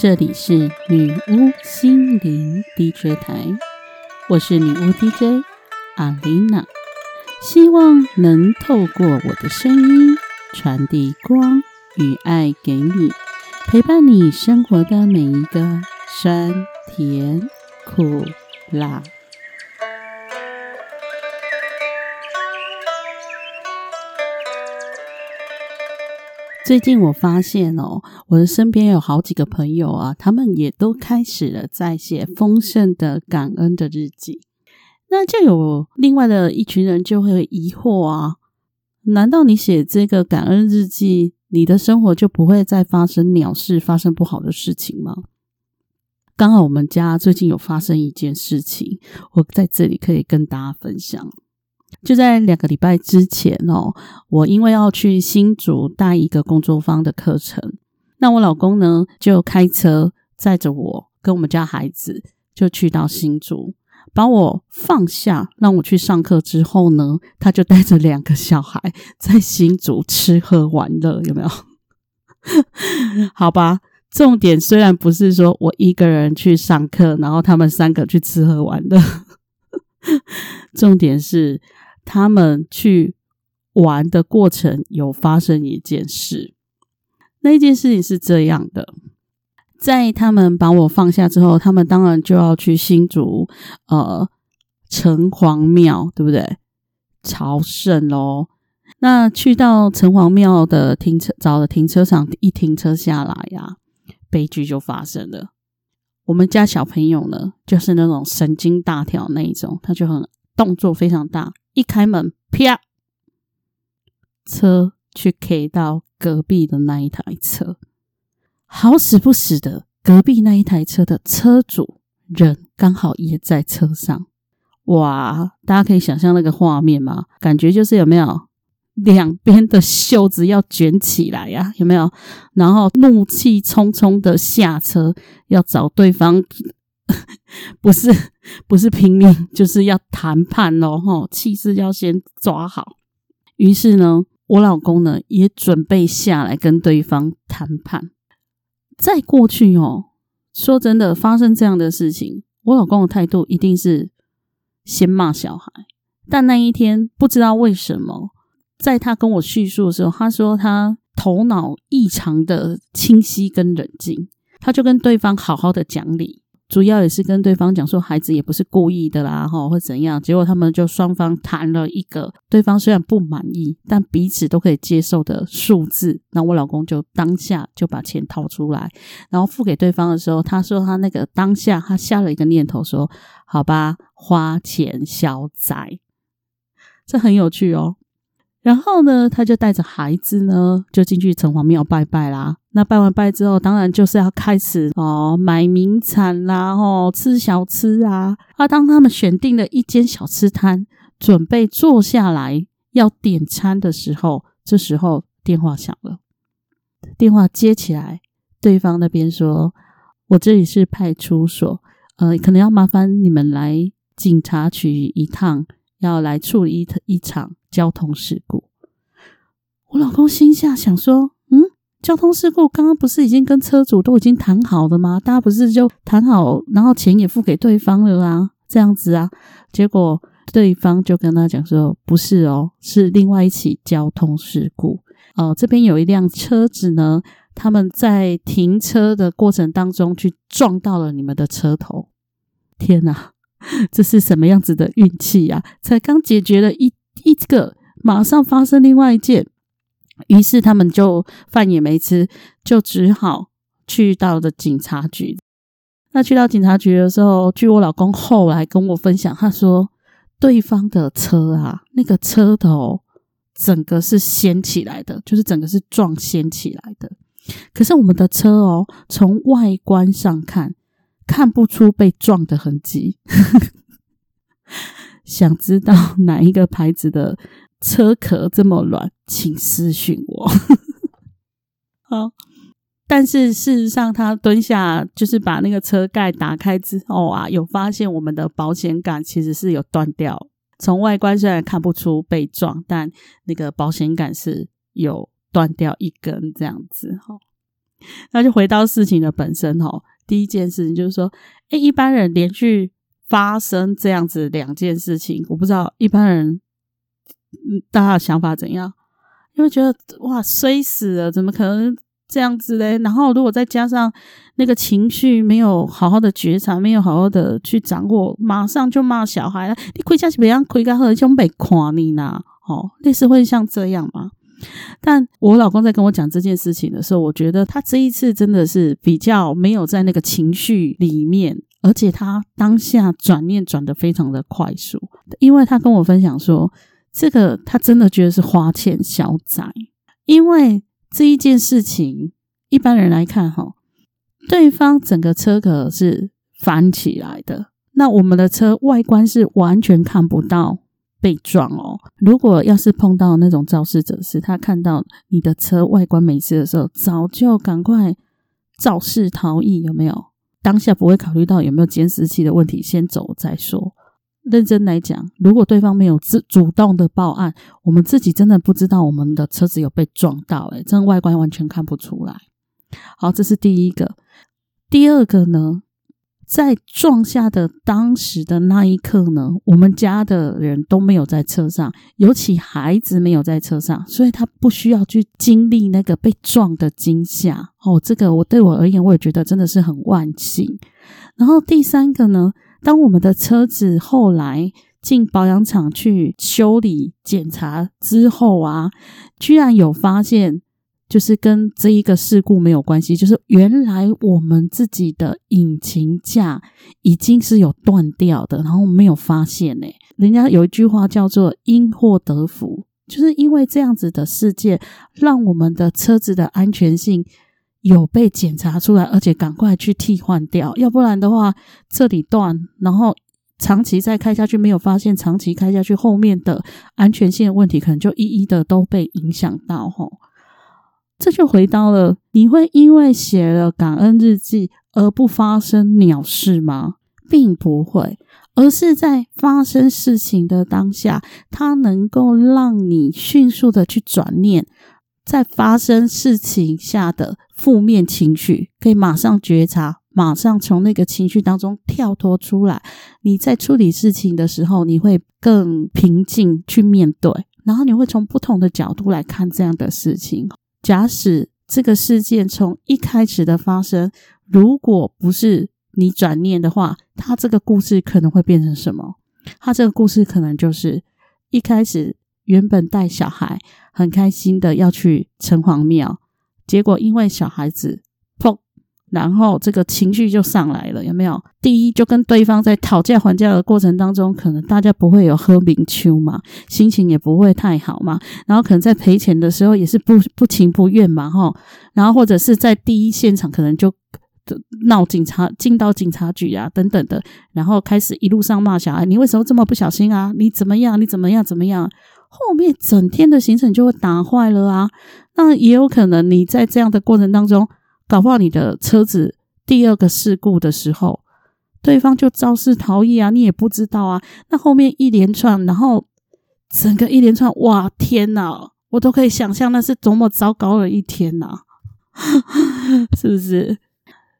这里是女巫心灵 DJ 台，我是女巫 DJ 阿丽娜，希望能透过我的声音传递光与爱给你，陪伴你生活的每一个酸甜苦辣。最近我发现哦，我的身边有好几个朋友啊，他们也都开始了在写丰盛的感恩的日记。那就有另外的一群人就会疑惑啊，难道你写这个感恩日记，你的生活就不会再发生鸟事、发生不好的事情吗？刚好我们家最近有发生一件事情，我在这里可以跟大家分享。就在两个礼拜之前哦，我因为要去新竹带一个工作坊的课程，那我老公呢就开车载着我跟我们家孩子就去到新竹，把我放下让我去上课之后呢，他就带着两个小孩在新竹吃喝玩乐，有没有？好吧，重点虽然不是说我一个人去上课，然后他们三个去吃喝玩乐，重点是。他们去玩的过程有发生一件事，那件事情是这样的：在他们把我放下之后，他们当然就要去新竹呃城隍庙，对不对？朝圣喽。那去到城隍庙的停车找的停车场，一停车下来呀，悲剧就发生了。我们家小朋友呢，就是那种神经大条那一种，他就很动作非常大。一开门，啪，车去 K 到隔壁的那一台车，好死不死的，隔壁那一台车的车主人刚好也在车上。哇，大家可以想象那个画面吗？感觉就是有没有两边的袖子要卷起来呀？有没有？然后怒气冲冲的下车，要找对方。不是不是拼命，就是要谈判哦，吼，气势要先抓好。于是呢，我老公呢也准备下来跟对方谈判。在过去哦，说真的，发生这样的事情，我老公的态度一定是先骂小孩。但那一天不知道为什么，在他跟我叙述的时候，他说他头脑异常的清晰跟冷静，他就跟对方好好的讲理。主要也是跟对方讲说，孩子也不是故意的啦，哈，或怎样。结果他们就双方谈了一个对方虽然不满意，但彼此都可以接受的数字。那我老公就当下就把钱掏出来，然后付给对方的时候，他说他那个当下他下了一个念头，说好吧，花钱消灾，这很有趣哦。然后呢，他就带着孩子呢，就进去城隍庙拜拜啦。那拜完拜之后，当然就是要开始哦，买名产啦，哦，吃小吃啊。啊，当他们选定了一间小吃摊，准备坐下来要点餐的时候，这时候电话响了。电话接起来，对方那边说：“我这里是派出所，呃，可能要麻烦你们来警察局一趟，要来处理一一场。”交通事故，我老公心下想说：“嗯，交通事故刚刚不是已经跟车主都已经谈好了吗？大家不是就谈好，然后钱也付给对方了啊？这样子啊？结果对方就跟他讲说：不是哦，是另外一起交通事故哦。这边有一辆车子呢，他们在停车的过程当中去撞到了你们的车头。天哪，这是什么样子的运气啊？才刚解决了一。”一个马上发生另外一件，于是他们就饭也没吃，就只好去到了警察局。那去到警察局的时候，据我老公后来跟我分享，他说对方的车啊，那个车头整个是掀起来的，就是整个是撞掀起来的。可是我们的车哦，从外观上看，看不出被撞的痕迹。想知道哪一个牌子的车壳这么软，请私讯我。好，但是事实上，他蹲下就是把那个车盖打开之后啊，有发现我们的保险杆其实是有断掉。从外观虽然看不出被撞，但那个保险杆是有断掉一根这样子。哈，那就回到事情的本身哦。第一件事情就是说，哎，一般人连续发生这样子两件事情，我不知道一般人大家的想法怎样，因为觉得哇，衰死了，怎么可能这样子嘞？然后如果再加上那个情绪没有好好的觉察，没有好好的去掌握，马上就骂小孩了，你回家是别样回家和兄被夸你呢？哦，类似会像这样吗？但我老公在跟我讲这件事情的时候，我觉得他这一次真的是比较没有在那个情绪里面，而且他当下转念转的非常的快速，因为他跟我分享说，这个他真的觉得是花钱消灾，因为这一件事情一般人来看哈，对方整个车壳是翻起来的，那我们的车外观是完全看不到。被撞哦！如果要是碰到那种肇事者，是他看到你的车外观没事的时候，早就赶快肇事逃逸，有没有？当下不会考虑到有没有监视器的问题，先走再说。认真来讲，如果对方没有自主动的报案，我们自己真的不知道我们的车子有被撞到，诶这外观完全看不出来。好，这是第一个。第二个呢？在撞下的当时的那一刻呢，我们家的人都没有在车上，尤其孩子没有在车上，所以他不需要去经历那个被撞的惊吓。哦，这个我对我而言，我也觉得真的是很万幸。然后第三个呢，当我们的车子后来进保养厂去修理检查之后啊，居然有发现。就是跟这一个事故没有关系，就是原来我们自己的引擎架已经是有断掉的，然后没有发现呢。人家有一句话叫做“因祸得福”，就是因为这样子的事件，让我们的车子的安全性有被检查出来，而且赶快去替换掉。要不然的话，这里断，然后长期再开下去没有发现，长期开下去后面的安全性的问题，可能就一一的都被影响到吼。这就回到了，你会因为写了感恩日记而不发生鸟事吗？并不会，而是在发生事情的当下，它能够让你迅速的去转念，在发生事情下的负面情绪，可以马上觉察，马上从那个情绪当中跳脱出来。你在处理事情的时候，你会更平静去面对，然后你会从不同的角度来看这样的事情。假使这个事件从一开始的发生，如果不是你转念的话，他这个故事可能会变成什么？他这个故事可能就是一开始原本带小孩很开心的要去城隍庙，结果因为小孩子。然后这个情绪就上来了，有没有？第一，就跟对方在讨价还价的过程当中，可能大家不会有喝明秋嘛，心情也不会太好嘛。然后可能在赔钱的时候也是不不情不愿嘛，哈。然后或者是在第一现场，可能就闹警察，进到警察局啊等等的，然后开始一路上骂小孩：“你为什么这么不小心啊？你怎么样？你怎么样？怎么样？”后面整天的行程就会打坏了啊。那也有可能你在这样的过程当中。搞不好你的车子第二个事故的时候，对方就肇事逃逸啊，你也不知道啊。那后面一连串，然后整个一连串，哇天哪，我都可以想象那是多么糟糕的一天呐，是不是？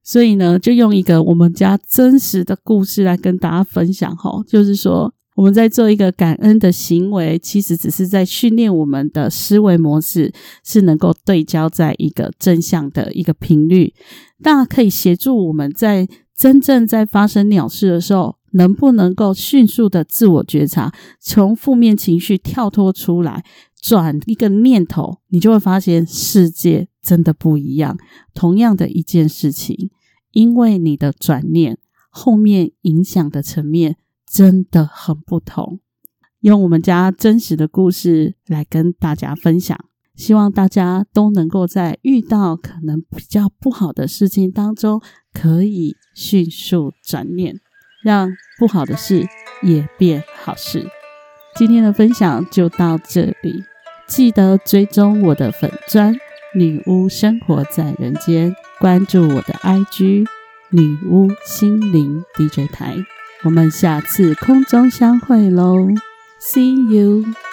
所以呢，就用一个我们家真实的故事来跟大家分享哈，就是说。我们在做一个感恩的行为，其实只是在训练我们的思维模式，是能够对焦在一个正向的一个频率，那可以协助我们在真正在发生鸟事的时候，能不能够迅速的自我觉察，从负面情绪跳脱出来，转一个念头，你就会发现世界真的不一样。同样的一件事情，因为你的转念，后面影响的层面。真的很不同，用我们家真实的故事来跟大家分享，希望大家都能够在遇到可能比较不好的事情当中，可以迅速转念，让不好的事也变好事。今天的分享就到这里，记得追踪我的粉砖女巫生活在人间，关注我的 IG 女巫心灵 DJ 台。我们下次空中相会喽，See you。